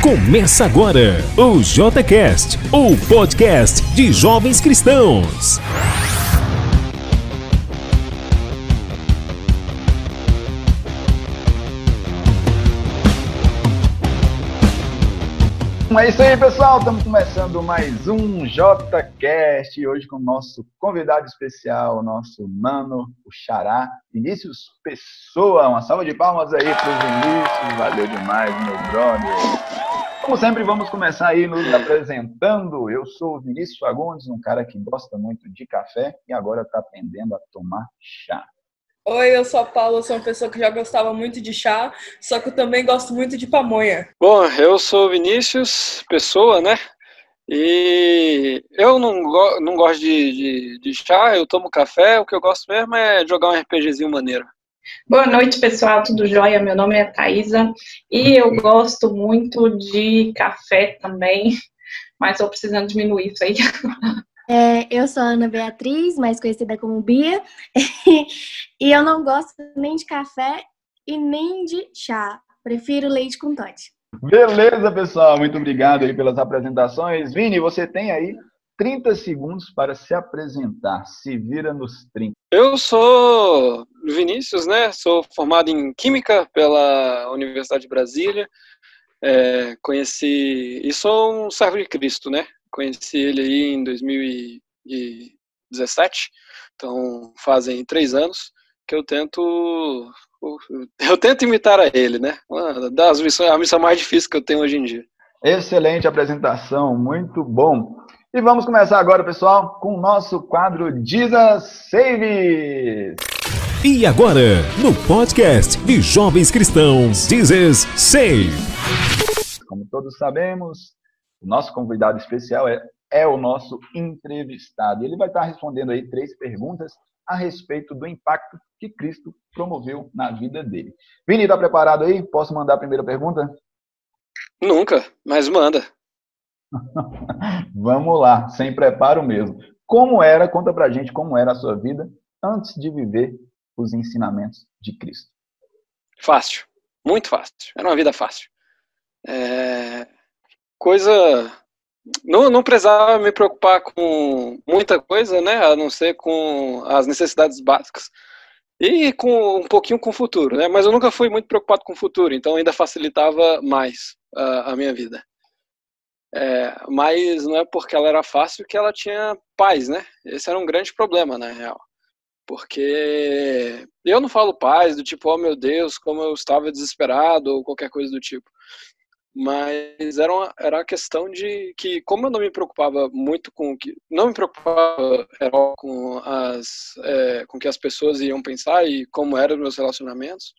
Começa agora o JCast, o podcast de jovens cristãos. É isso aí, pessoal. Estamos começando mais um JCast. Hoje com o nosso convidado especial, nosso mano, o Xará, Vinícius Pessoa. Uma salva de palmas aí para o Vinícius. Valeu demais, meu brother. Como sempre, vamos começar aí nos apresentando. Eu sou o Vinícius Fagundes, um cara que gosta muito de café e agora está aprendendo a tomar chá. Oi, eu sou a Paula, sou uma pessoa que já gostava muito de chá, só que eu também gosto muito de pamonha. Bom, eu sou Vinícius, pessoa, né? E eu não, go não gosto de, de, de, chá, eu tomo café, o que eu gosto mesmo é jogar um RPGzinho maneiro. Boa noite, pessoal, tudo jóia? Meu nome é Thaisa e eu gosto muito de café também, mas estou precisando diminuir isso aí. É, eu sou a Ana Beatriz, mais conhecida como Bia, e eu não gosto nem de café e nem de chá. Prefiro leite com Todd. Beleza, pessoal. Muito obrigado aí pelas apresentações. Vini, você tem aí 30 segundos para se apresentar. Se vira nos 30. Eu sou Vinícius, né? Sou formado em Química pela Universidade de Brasília. É, conheci e sou um servo de Cristo, né? Conheci ele aí em 2017, então fazem três anos que eu tento eu tento imitar a ele, né? Uma das missões, a missão mais difícil que eu tenho hoje em dia. Excelente apresentação, muito bom. E vamos começar agora, pessoal, com o nosso quadro Jesus Save. E agora, no podcast de Jovens Cristãos, Jesus Save. Como todos sabemos, o nosso convidado especial é, é o nosso entrevistado. Ele vai estar respondendo aí três perguntas a respeito do impacto que Cristo promoveu na vida dele. Vini, está preparado aí? Posso mandar a primeira pergunta? Nunca, mas manda. Vamos lá, sem preparo mesmo. Como era, conta pra gente como era a sua vida antes de viver os ensinamentos de Cristo. Fácil, muito fácil. Era uma vida fácil. É coisa. Não, não precisava me preocupar com muita coisa, né? A não ser com as necessidades básicas. E com um pouquinho com o futuro, né? Mas eu nunca fui muito preocupado com o futuro, então ainda facilitava mais a, a minha vida. É, mas não é porque ela era fácil que ela tinha paz, né? Esse era um grande problema, na real. Porque eu não falo paz do tipo, oh meu Deus, como eu estava desesperado ou qualquer coisa do tipo mas era uma, era a questão de que como eu não me preocupava muito com o que não me preocupava com as é, com que as pessoas iam pensar e como eram os meus relacionamentos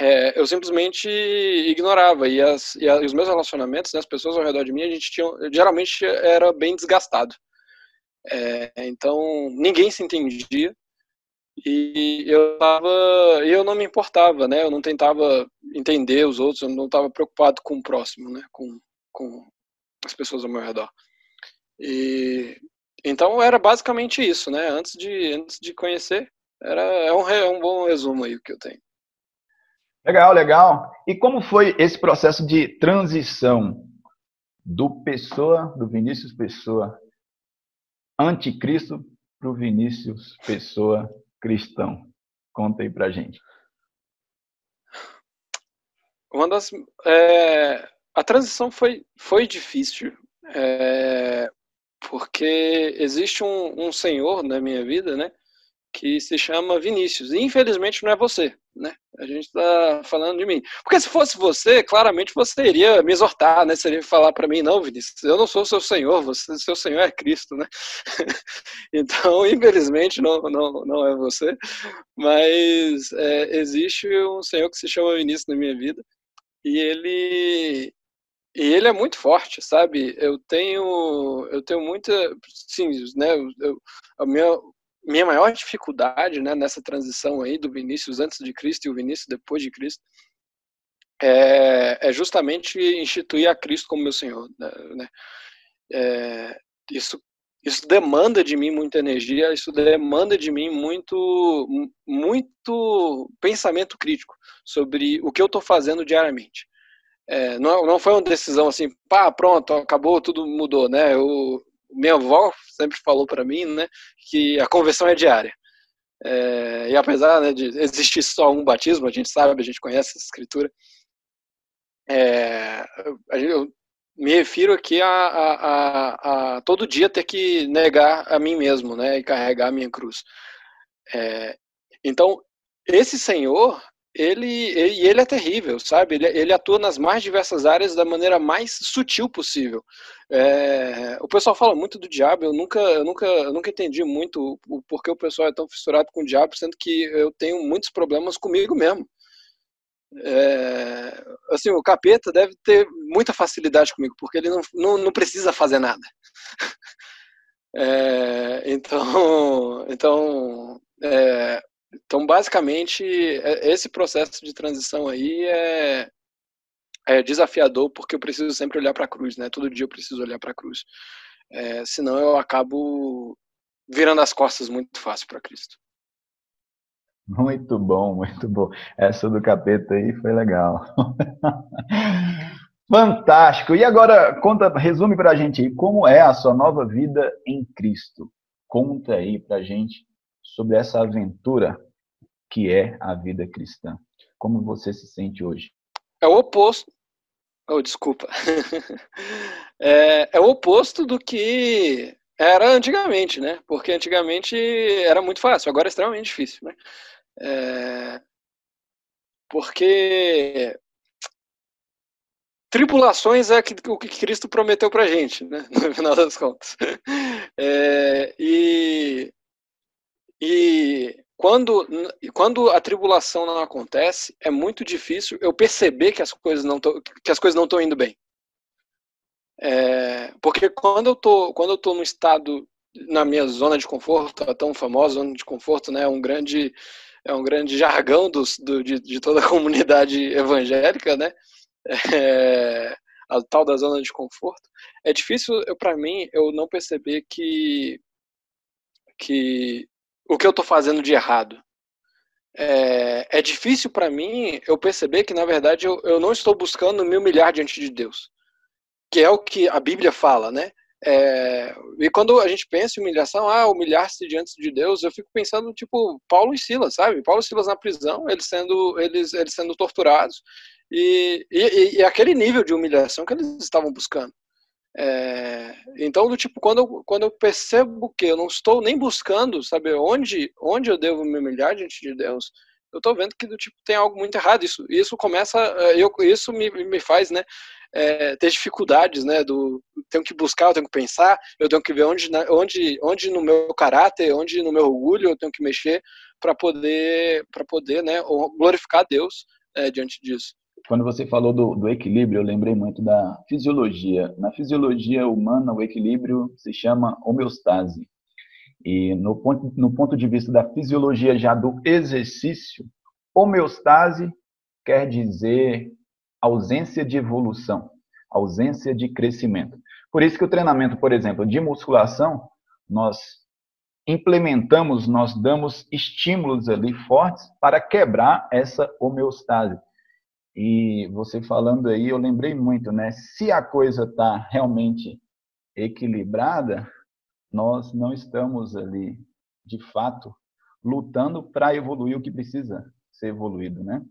é, eu simplesmente ignorava. E, as, e, os meus relacionamentos né, as pessoas ao redor de mim a gente tinha geralmente era bem desgastado. É, então ninguém se entendia e eu tava, eu não me importava, né? Eu não tentava entender os outros, eu não estava preocupado com o próximo, né? Com, com as pessoas ao meu redor. E então era basicamente isso, né? Antes de antes de conhecer, era é um, é um bom resumo aí que eu tenho. Legal, legal. E como foi esse processo de transição do Pessoa, do Vinícius Pessoa, anticristo, para o Vinícius Pessoa cristão? Conta aí pra gente. Uma das, é, a transição foi, foi difícil, é, porque existe um, um senhor na minha vida, né, que se chama Vinícius. E infelizmente não é você, né? A gente está falando de mim. Porque se fosse você, claramente você iria me exortar, né? Você iria falar para mim, não, Vinícius, eu não sou seu Senhor, você, seu Senhor é Cristo, né? então, infelizmente não, não, não é você, mas é, existe um Senhor que se chama Vinícius na minha vida e ele e ele é muito forte, sabe? Eu tenho eu tenho muita, sim, né? Eu, a minha minha maior dificuldade né, nessa transição aí do Vinícius antes de Cristo e o Vinícius depois de Cristo é, é justamente instituir a Cristo como meu Senhor. Né? né. É, isso, isso demanda de mim muita energia, isso demanda de mim muito, muito pensamento crítico sobre o que eu estou fazendo diariamente. é, não, não foi uma decisão assim, pá, pronto, acabou, tudo mudou, né? Eu, minha avó sempre falou para mim, né, que a conversão é diária. É, e apesar né, de existir só um batismo, a gente sabe, a gente conhece essa escritura, é, eu me refiro aqui a, a, a, a, todo dia ter que negar a mim mesmo, né, e carregar a minha cruz. É, então, esse Senhor, ele, ele, ele é terrível, sabe? Ele, ele, atua nas mais diversas áreas da maneira mais sutil possível. É, o pessoal fala muito do diabo, eu nunca, eu nunca, eu nunca entendi muito o porquê o pessoal é tão fissurado com o diabo, sendo que eu tenho muitos problemas comigo mesmo. É, assim, o capeta deve ter muita facilidade comigo, porque ele não, não, não precisa fazer nada. É, então, então é, então, basicamente, é, esse processo de transição aí é, é desafiador porque eu preciso sempre olhar para a cruz, né? Todo dia eu preciso olhar para a cruz. É, senão eu acabo virando as costas muito fácil para Cristo. Muito bom, muito bom. Essa do capeta aí foi legal. Fantástico. E agora, conta, resume para a gente aí como é a sua nova vida em Cristo. Conta aí para a gente sobre essa aventura que é a vida cristã. Como você se sente hoje? É o oposto. Oh, desculpa. é, é o oposto do que era antigamente, né? Porque antigamente era muito fácil, agora é extremamente difícil, né? É... Porque tribulações é o que Cristo prometeu pra gente, né? No final das contas. É... E e quando, quando a tribulação não acontece, é muito difícil eu perceber que as coisas não estão que as coisas não estão indo bem. É, porque quando eu tô quando eu tô no estado na minha zona de conforto, a tão famosa zona de conforto, né, é um grande é um grande jargão dos, do, de, de toda a comunidade evangélica, né? É, a tal da zona de conforto. É difícil para mim eu não perceber que que o que eu estou fazendo de errado. É, é difícil para mim eu perceber que, na verdade, eu, eu não estou buscando me humilhar diante de Deus, que é o que a Bíblia fala, né? É, e quando a gente pensa em humilhação, ah, humilhar-se diante de Deus, eu fico pensando, tipo, Paulo e Silas, sabe? Paulo e Silas na prisão, eles sendo, eles, eles sendo torturados, e, e, e aquele nível de humilhação que eles estavam buscando. É, então, do tipo, quando eu, quando eu percebo que eu não estou nem buscando saber onde, onde eu devo me humilhar diante de Deus, eu estou vendo que do tipo tem algo muito errado. Isso, isso começa, é, eu, isso me, me faz, né, é, ter dificuldades, né, do tenho que buscar, eu tenho que pensar, eu tenho que ver onde, onde, onde no meu caráter, onde no meu orgulho eu tenho que mexer para poder, para poder, né, glorificar Deus é, diante disso. Quando você falou do, do, equilíbrio, eu lembrei muito da fisiologia. Na fisiologia humana, o equilíbrio se chama homeostase. E no ponto, no ponto de vista da fisiologia já do exercício, homeostase quer dizer ausência de evolução, ausência de crescimento. Por isso que o treinamento, por exemplo, de musculação, nós implementamos, nós damos estímulos ali fortes para quebrar essa homeostase. E você falando aí, eu lembrei muito, né? Se a coisa está realmente equilibrada, nós não estamos ali, de fato, lutando para evoluir o que precisa ser evoluído, né?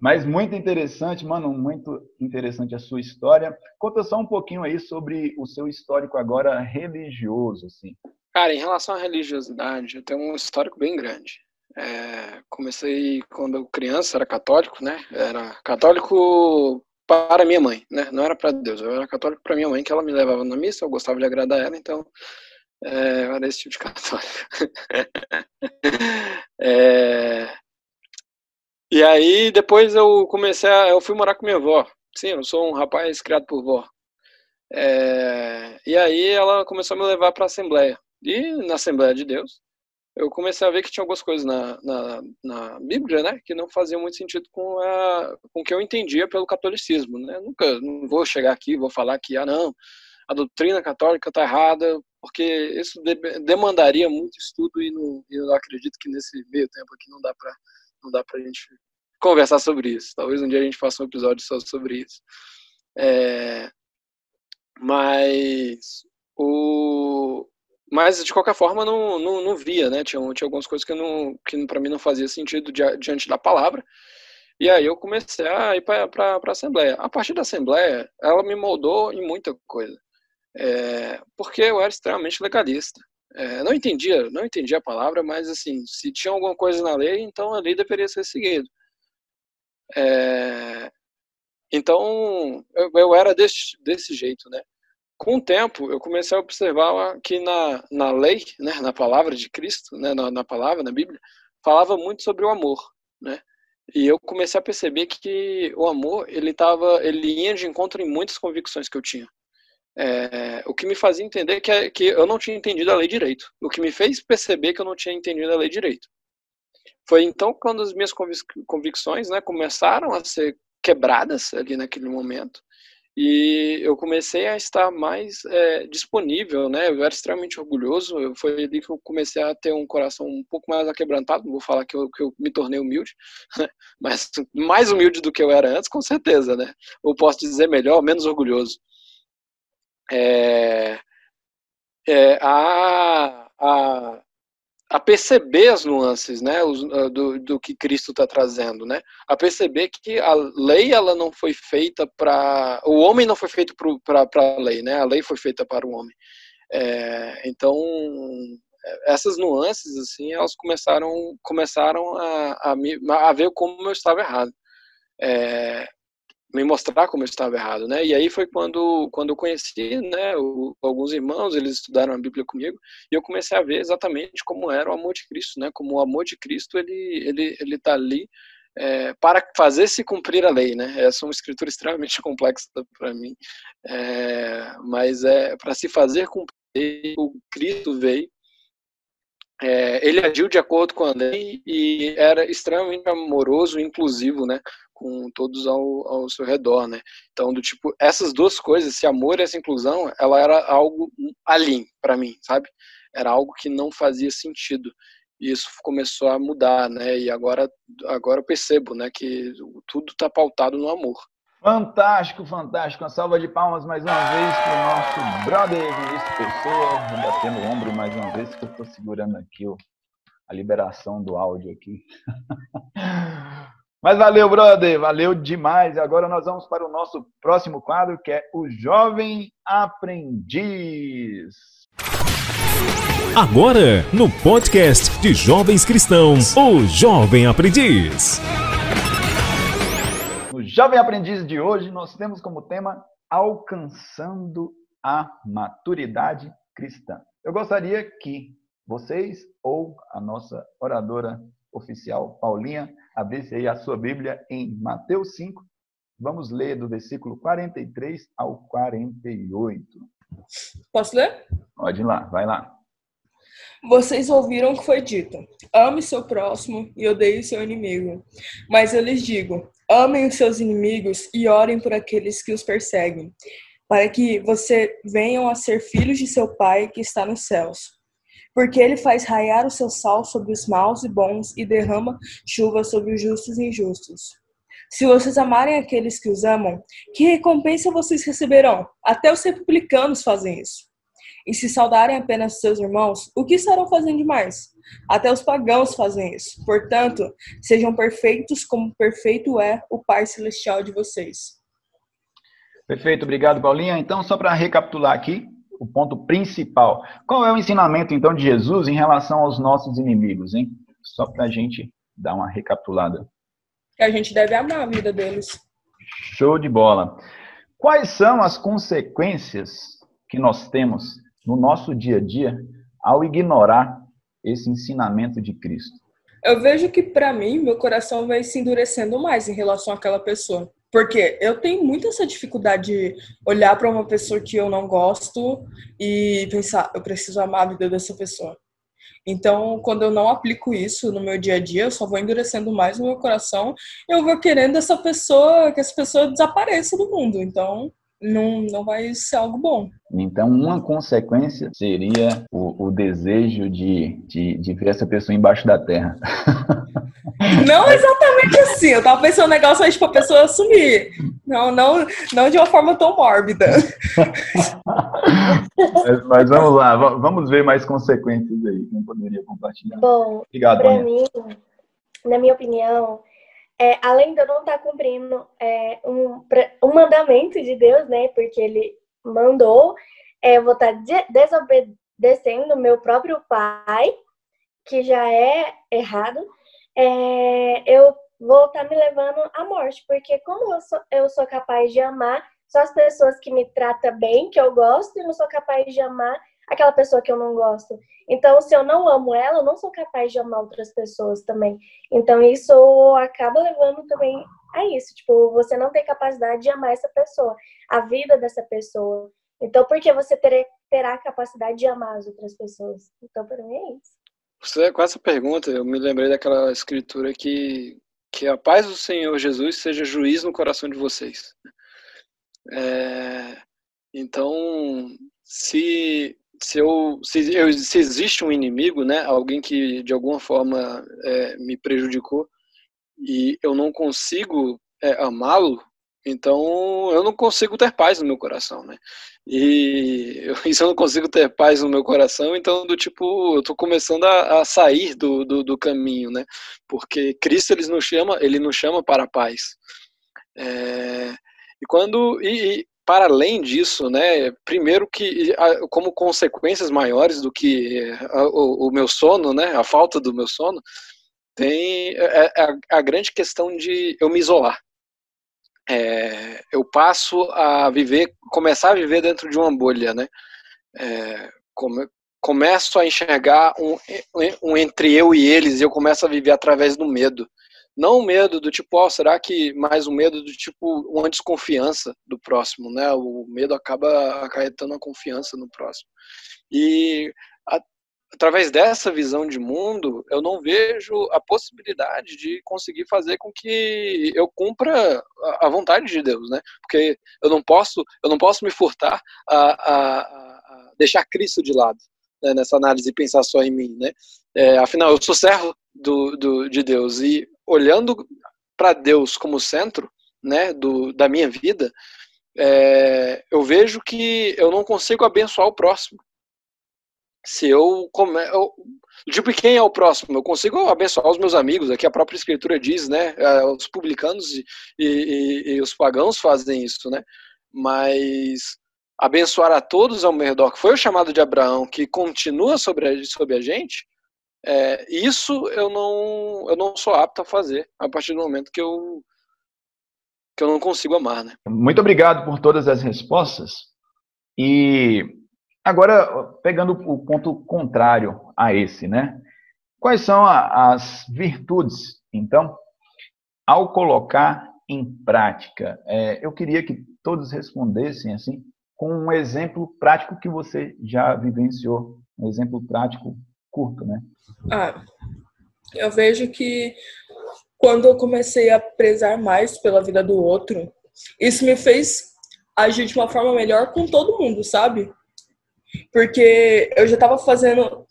Mas muito interessante, mano, muito interessante a sua história. Conta só um pouquinho aí sobre o seu histórico agora religioso, assim. Cara, em relação à religiosidade, eu tenho um histórico bem grande. É, comecei quando eu criança, era católico, né? Era católico para minha mãe, né? Não era para Deus, eu era católico para minha mãe, que ela me levava na missa, eu gostava de agradar ela, então é, eu era esse tipo de católico. é, e aí depois eu comecei, a, eu fui morar com minha avó. Sim, eu sou um rapaz criado por vó. É, e aí ela começou a me levar para a Assembleia. E na Assembleia de Deus, eu comecei a ver que tinha algumas coisas na, na, na, Bíblia, né, que não faziam muito sentido com, a, com o que eu entendia pelo catolicismo, né. Nunca, não vou chegar aqui vou falar que, ah, não, a doutrina católica está errada, porque isso de, demandaria muito estudo e, não, eu acredito que nesse meio tempo aqui não dá para não dá para a gente conversar sobre isso. Talvez um dia a gente faça um episódio só sobre isso. É, mas o mas de qualquer forma não, não, não via, né? Tinha, tinha algumas coisas que, não, que para mim não fazia sentido diante da palavra. E aí eu comecei a ir para a Assembleia. A partir da Assembleia, ela me moldou em muita coisa. É, porque eu era extremamente legalista. É, não entendia, não entendia a palavra, mas assim, se tinha alguma coisa na lei, então a lei deveria ser seguida. É, então eu, eu, era desse, desse jeito, né? Com o tempo, eu comecei a observar que na, na lei, né, na palavra de Cristo, né, na, na palavra, na Bíblia, falava muito sobre o amor, né? E eu comecei a perceber que o amor, ele tava, ele ia de encontro em muitas convicções que eu tinha. É, o que me fazia entender que, que eu não tinha entendido a lei direito. O que me fez perceber que eu não tinha entendido a lei direito. Foi então quando as minhas convicções né, começaram a ser quebradas ali naquele momento e eu comecei a estar mais é, disponível, né? Eu era extremamente orgulhoso. Foi ali que eu comecei a ter um coração um pouco mais aquebrantado. Não vou falar que eu, que eu me tornei humilde, mas mais humilde do que eu era antes, com certeza, né? Ou posso dizer melhor, menos orgulhoso. É, é, a, a, a perceber as nuances, né, ah, do, do que Cristo está trazendo, né, a perceber que a lei ela não foi feita para o homem não foi feito para a lei, né, a lei foi feita para o homem. É, então essas nuances assim elas começaram começaram a, a, me, a ver como eu estava errado. É, me mostrar como eu estava errado, né? E aí foi quando quando eu conheci, né, o, alguns irmãos, eles estudaram a Bíblia comigo, e eu comecei a ver exatamente como era o amor de Cristo, né? Como o amor de Cristo ele ele ele tá ali é, para fazer se cumprir a lei, né? Essa é uma escritura extremamente complexa para mim, é, mas é para se fazer cumprir o Cristo veio é, ele agiu de acordo com a lei e era extremamente amoroso inclusivo, né, com todos ao, ao seu redor, né. Então, do tipo, essas duas coisas, esse amor e essa inclusão, ela era algo além para mim, sabe? Era algo que não fazia sentido. E isso começou a mudar, né? E agora, agora eu percebo, né, que tudo está pautado no amor. Fantástico, fantástico. Uma salva de palmas mais uma vez para o nosso brother Vinícius Pessoa, batendo o ombro mais uma vez, que eu estou segurando aqui ó, a liberação do áudio aqui. Mas valeu, brother, valeu demais. E agora nós vamos para o nosso próximo quadro, que é o Jovem Aprendiz. Agora, no podcast de Jovens Cristãos, o Jovem Aprendiz. Jovem Aprendiz de hoje, nós temos como tema Alcançando a Maturidade Cristã. Eu gostaria que vocês ou a nossa oradora oficial, Paulinha, abrisse aí a sua Bíblia em Mateus 5. Vamos ler do versículo 43 ao 48. Posso ler? Pode ir lá, vai lá. Vocês ouviram o que foi dito: ame seu próximo e odeie seu inimigo. Mas eu lhes digo: amem os seus inimigos e orem por aqueles que os perseguem, para que você venham a ser filhos de seu Pai que está nos céus. Porque ele faz raiar o seu sal sobre os maus e bons e derrama chuva sobre os justos e injustos. Se vocês amarem aqueles que os amam, que recompensa vocês receberão? Até os republicanos fazem isso e se saudarem apenas seus irmãos, o que estarão fazendo demais? Até os pagãos fazem isso. Portanto, sejam perfeitos como perfeito é o Pai Celestial de vocês. Perfeito, obrigado, Paulinha. Então, só para recapitular aqui, o ponto principal. Qual é o ensinamento, então, de Jesus em relação aos nossos inimigos, hein? Só para a gente dar uma recapitulada. Que a gente deve amar a vida deles. Show de bola. Quais são as consequências que nós temos no nosso dia a dia ao ignorar esse ensinamento de Cristo? Eu vejo que para mim meu coração vai se endurecendo mais em relação àquela pessoa. Porque eu tenho muito essa dificuldade de olhar para uma pessoa que eu não gosto e pensar, eu preciso amar a vida dessa pessoa. Então, quando eu não aplico isso no meu dia a dia, eu só vou endurecendo mais o meu coração. Eu vou querendo essa pessoa, que essa pessoa desapareça do mundo. Então, não, não vai ser algo bom. Então, uma consequência seria o, o desejo de, de, de, ver essa pessoa embaixo da terra. Não exatamente assim. Eu tava pensando negócio aí, tipo, a pessoa sumir. Não, não, não de uma forma tão mórbida. mas, mas, vamos lá, vamos ver mais consequências aí. Quem poderia compartilhar? Bom, Obrigado, pra mim, na minha opinião, é, além de eu não estar tá cumprindo é, um, um mandamento de Deus, né? Porque ele mandou, é, eu vou estar tá desobedecendo meu próprio pai, que já é errado. É, eu vou estar tá me levando à morte, porque como eu sou, eu sou capaz de amar só as pessoas que me tratam bem, que eu gosto, e não sou capaz de amar aquela pessoa que eu não gosto. Então, se eu não amo ela, eu não sou capaz de amar outras pessoas também. Então, isso acaba levando também a isso. Tipo, você não tem capacidade de amar essa pessoa, a vida dessa pessoa. Então, por que você ter, terá a capacidade de amar as outras pessoas? Então, para mim é isso. Com essa pergunta, eu me lembrei daquela escritura que, que a paz do Senhor Jesus seja juiz no coração de vocês. É, então, se se eu se, eu, se existe um inimigo, né, alguém que de alguma forma é, me prejudicou e eu não consigo é, amá-lo, então eu não consigo ter paz no meu coração, né? E eu, se eu não consigo ter paz no meu coração, então do tipo eu tô começando a, a sair do, do, do, caminho, né? Porque Cristo ele nos chama, ele nos chama para a paz. É, e quando e, para além disso, né, primeiro que como consequências maiores do que o, meu sono, né, a falta do meu sono, tem a, é, é a, a grande questão de eu me isolar. É, eu passo a viver, começar a viver dentro de uma bolha, né? É, come, começo a enxergar um, um entre eu e eles e eu começo a viver através do medo. Não o medo do tipo, oh, será que mais um medo do tipo uma desconfiança do próximo, né? O medo acaba acarretando a confiança no próximo. E a, através dessa visão de mundo, eu não vejo a possibilidade de conseguir fazer com que eu cumpra a vontade de Deus, né? Porque eu não posso, eu não posso me furtar a, a, a deixar Cristo de lado né? nessa análise e pensar só em mim, né? É, afinal, eu sou servo do, do, de Deus e olhando para Deus como centro, né, do, da minha vida, é, eu vejo que eu não consigo abençoar o próximo. Se eu, eu tipo quem é o próximo? Eu consigo abençoar os meus amigos. Aqui a própria escritura diz, né? É, os publicanos e, e, e os pagãos fazem isso, né? Mas abençoar a todos ao meu redor, que foi o chamado de Abraão, que continua sobre a, sobre a gente, é, isso eu não, eu não sou apto a fazer a partir do momento que eu, que eu não consigo amar. Né? Muito obrigado por todas as respostas. E agora, pegando o ponto contrário a esse, né? Quais são a, as virtudes, então, ao colocar em prática? É, eu queria que todos respondessem assim, com um exemplo prático que você já vivenciou, um exemplo prático curto, né? Ah, eu vejo que quando eu comecei a prezar mais pela vida do outro, isso me fez agir de uma forma melhor com todo mundo, sabe? Porque eu já estava fazendo,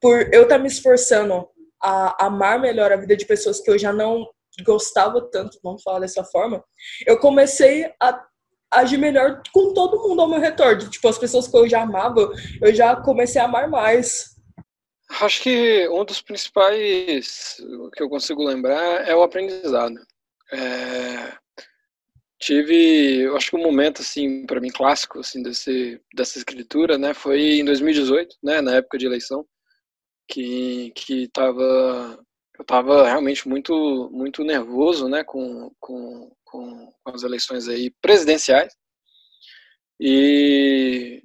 por eu estar tá me esforçando a amar melhor a vida de pessoas que eu já não gostava tanto, vamos falar dessa forma, eu comecei a agir melhor com todo mundo ao meu redor. Tipo, as pessoas que eu já amava, eu já comecei a amar mais. Acho que um dos principais que eu consigo lembrar é o aprendizado. É, tive, eu acho que um momento assim para mim clássico assim desse dessa escritura, né, foi em 2018, né, na época de eleição, que que tava eu tava realmente muito muito nervoso, né, com, com, com, as eleições aí presidenciais. E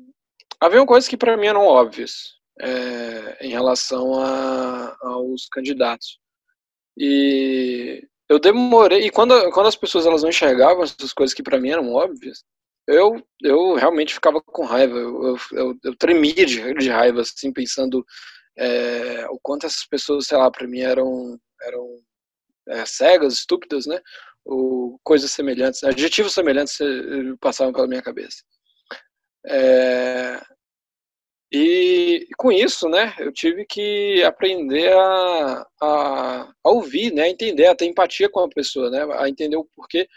haviam coisas que para mim eram óbvias, é, em relação a, aos candidatos. E eu demorei, e quando, quando as pessoas elas não enxergavam essas coisas que para mim eram óbvias, eu, eu realmente ficava com raiva, eu, eu, eu tremia de, de raiva, assim, pensando é, o quanto essas pessoas, sei lá, para mim eram, eram é, cegas, estúpidas, né? Ou coisas semelhantes, adjetivos semelhantes passavam pela minha cabeça. É, e com isso, né, eu tive que aprender a, a, a, ouvir, né, a entender, a ter empatia com a pessoa, né, a entender o porquê,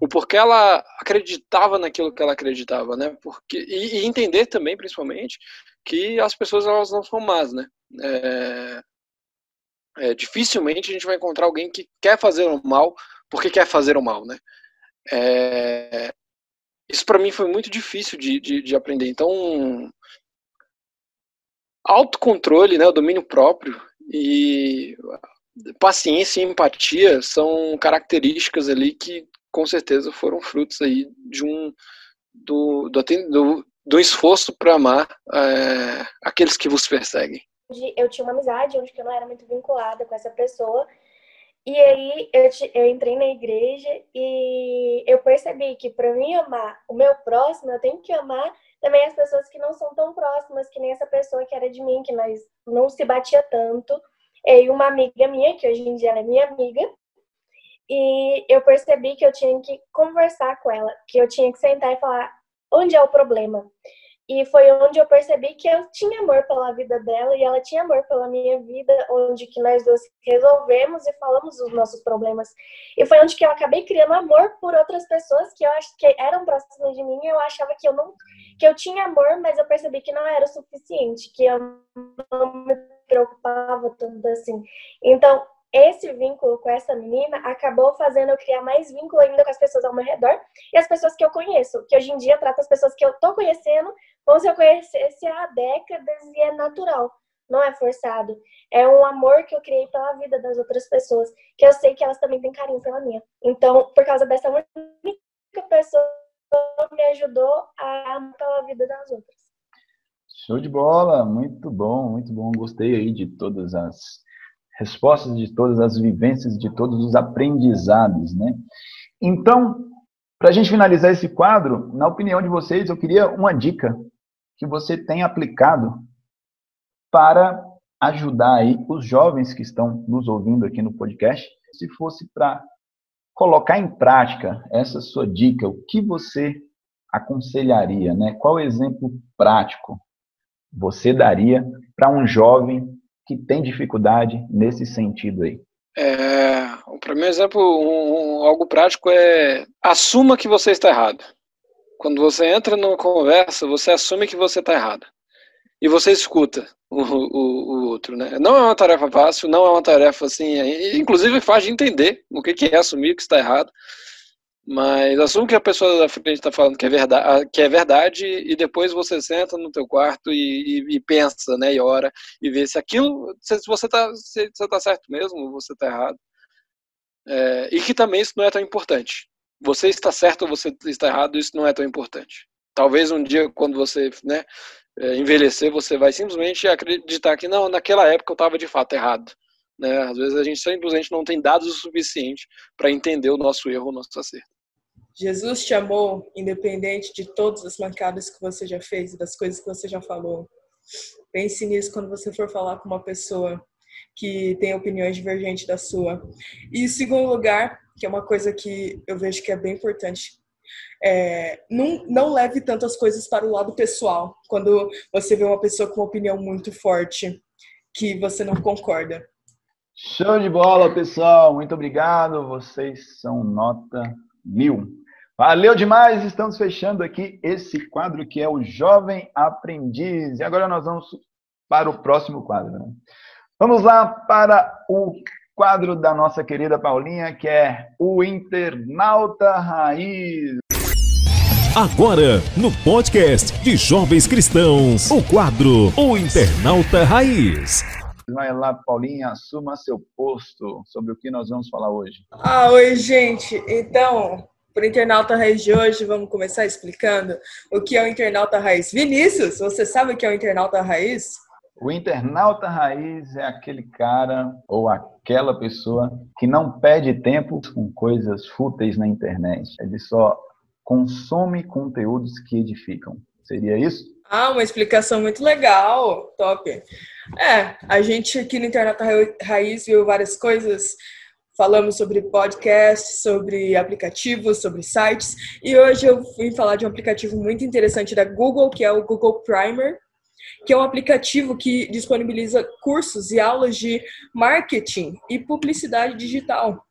o porquê ela acreditava naquilo que ela acreditava, né, porque, e, e entender também, principalmente, que as pessoas elas não são más, né. É, é, dificilmente a gente vai encontrar alguém que quer fazer o mal porque quer fazer o mal, né. É, isso para mim foi muito difícil de, de, de aprender. Então, autocontrole, né, o domínio próprio e paciência e empatia são características ali que com certeza foram frutos aí de um do, do, do, do esforço para amar é, aqueles que vos perseguem. Eu tinha uma amizade onde eu não era muito vinculada com essa pessoa e aí eu, eu entrei na igreja e eu percebi que para mim amar o meu próximo eu tenho que amar também as pessoas que não são tão próximas, que nem essa pessoa que era de mim, que nós não se batia tanto. E uma amiga minha, que hoje em dia ela é minha amiga, e eu percebi que eu tinha que conversar com ela, que eu tinha que sentar e falar onde é o problema. E foi onde eu percebi que eu tinha amor pela vida dela e ela tinha amor pela minha vida, onde que nós dois resolvemos e falamos os nossos problemas. E foi onde que eu acabei criando amor por outras pessoas que eu acho que eram próximas de mim e eu achava que eu não que eu tinha amor, mas eu percebi que não era o suficiente, que eu não me preocupava tanto assim. Então, esse vínculo com essa menina acabou fazendo eu criar mais vínculo ainda com as pessoas ao meu redor e as pessoas que eu conheço, que hoje em dia trato as pessoas que eu tô conhecendo como se eu conhecesse há décadas e é natural, não é forçado. É um amor que eu criei pela vida das outras pessoas, que eu sei que elas também têm carinho pela minha. Então, por causa dessa única pessoa me ajudou a amar pela vida das outras. Show de bola, muito bom, muito bom. Gostei aí de todas as respostas de todas as vivências, de todos os aprendizados, né? Então, para a gente finalizar esse quadro, na opinião de vocês, eu queria uma dica que você tem aplicado para ajudar aí os jovens que estão nos ouvindo aqui no podcast, se fosse para colocar em prática essa sua dica, o que você aconselharia, né? Qual exemplo prático você daria para um jovem que tem dificuldade nesse sentido aí? É, para mim, exemplo, um, um, algo prático é assuma que você está errado. Quando você entra numa conversa, você assume que você está errado. E você escuta o, o, o, outro, né? Não é uma tarefa fácil, não é uma tarefa assim, inclusive faz de entender o que é assumir que está errado. Mas assume que a pessoa da frente está falando que é, verdade, que é verdade e depois você senta no teu quarto e, e, e pensa, né, e ora e vê se aquilo, se você está se você tá certo mesmo, você está errado. É, e que também isso não é tão importante. Você está certo ou você está errado, isso não é tão importante. Talvez um dia, quando você né, é, envelhecer, você vai simplesmente acreditar que não, naquela época eu estava de fato errado. Né? Às vezes a gente simplesmente não tem dados o suficiente para entender o nosso erro, o nosso acerto. Jesus te amou, independente de todas as mancadas que você já fez e das coisas que você já falou. Pense nisso quando você for falar com uma pessoa que tem opiniões divergentes da sua. E em segundo lugar, que é uma coisa que eu vejo que é bem importante, é, não, não leve tantas coisas para o lado pessoal. Quando você vê uma pessoa com uma opinião muito forte que você não concorda. Show de bola, pessoal. Muito obrigado. Vocês são nota mil. Valeu demais. Estamos fechando aqui esse quadro que é o Jovem Aprendiz. E agora nós vamos para o próximo quadro. Né? Vamos lá para o quadro da nossa querida Paulinha, que é o Internauta Raiz. Agora, no podcast de Jovens Cristãos, o quadro O Internauta Raiz. Vai lá, Paulinha, assuma seu posto sobre o que nós vamos falar hoje. Ah, oi, gente. Então, para o Internauta Raiz de hoje, vamos começar explicando o que é o Internauta Raiz. Vinícius, você sabe o que é o Internauta Raiz? O internauta raiz é aquele cara ou aquela pessoa que não perde tempo com coisas fúteis na internet. Ele só consome conteúdos que edificam. Seria isso? Ah, uma explicação muito legal, top. É, a gente aqui no Internauta Raiz viu várias coisas falamos sobre podcasts, sobre aplicativos, sobre sites, e hoje eu vim falar de um aplicativo muito interessante da Google, que é o Google Primer, que é um aplicativo que disponibiliza cursos e aulas de marketing e publicidade digital.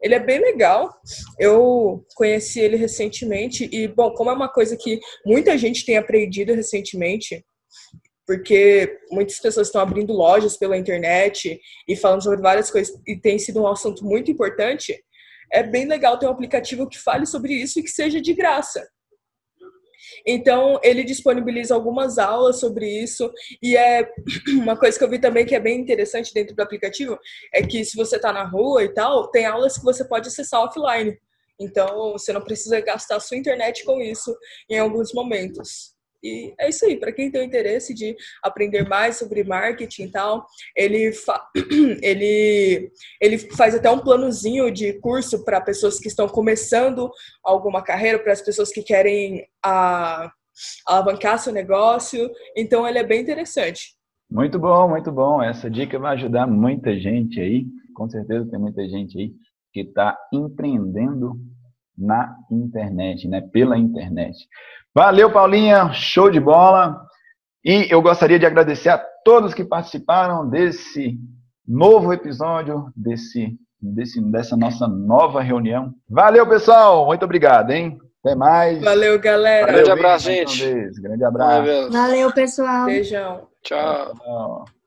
Ele é bem legal. Eu conheci ele recentemente e, bom, como é uma coisa que muita gente tem aprendido recentemente, porque muitas pessoas estão abrindo lojas pela internet e falando sobre várias coisas e tem sido um assunto muito importante. É bem legal ter um aplicativo que fale sobre isso e que seja de graça. Então, ele disponibiliza algumas aulas sobre isso. E é uma coisa que eu vi também que é bem interessante dentro do aplicativo: é que se você está na rua e tal, tem aulas que você pode acessar offline. Então, você não precisa gastar sua internet com isso em alguns momentos. E é isso aí, para quem tem interesse de aprender mais sobre marketing e tal, ele, fa ele, ele faz até um planozinho de curso para pessoas que estão começando alguma carreira, para as pessoas que querem a, alavancar seu negócio. Então, ele é bem interessante. Muito bom, muito bom. Essa dica vai ajudar muita gente aí. Com certeza tem muita gente aí que está empreendendo na internet, né? Pela internet. Valeu, Paulinha, show de bola. E eu gostaria de agradecer a todos que participaram desse novo episódio, desse, desse, dessa nossa nova reunião. Valeu, pessoal. Muito obrigado, hein? Até mais. Valeu, galera. Valeu, Grande abraço, gente. Grande abraço. Valeu, pessoal. Beijão. Tchau. Tchau.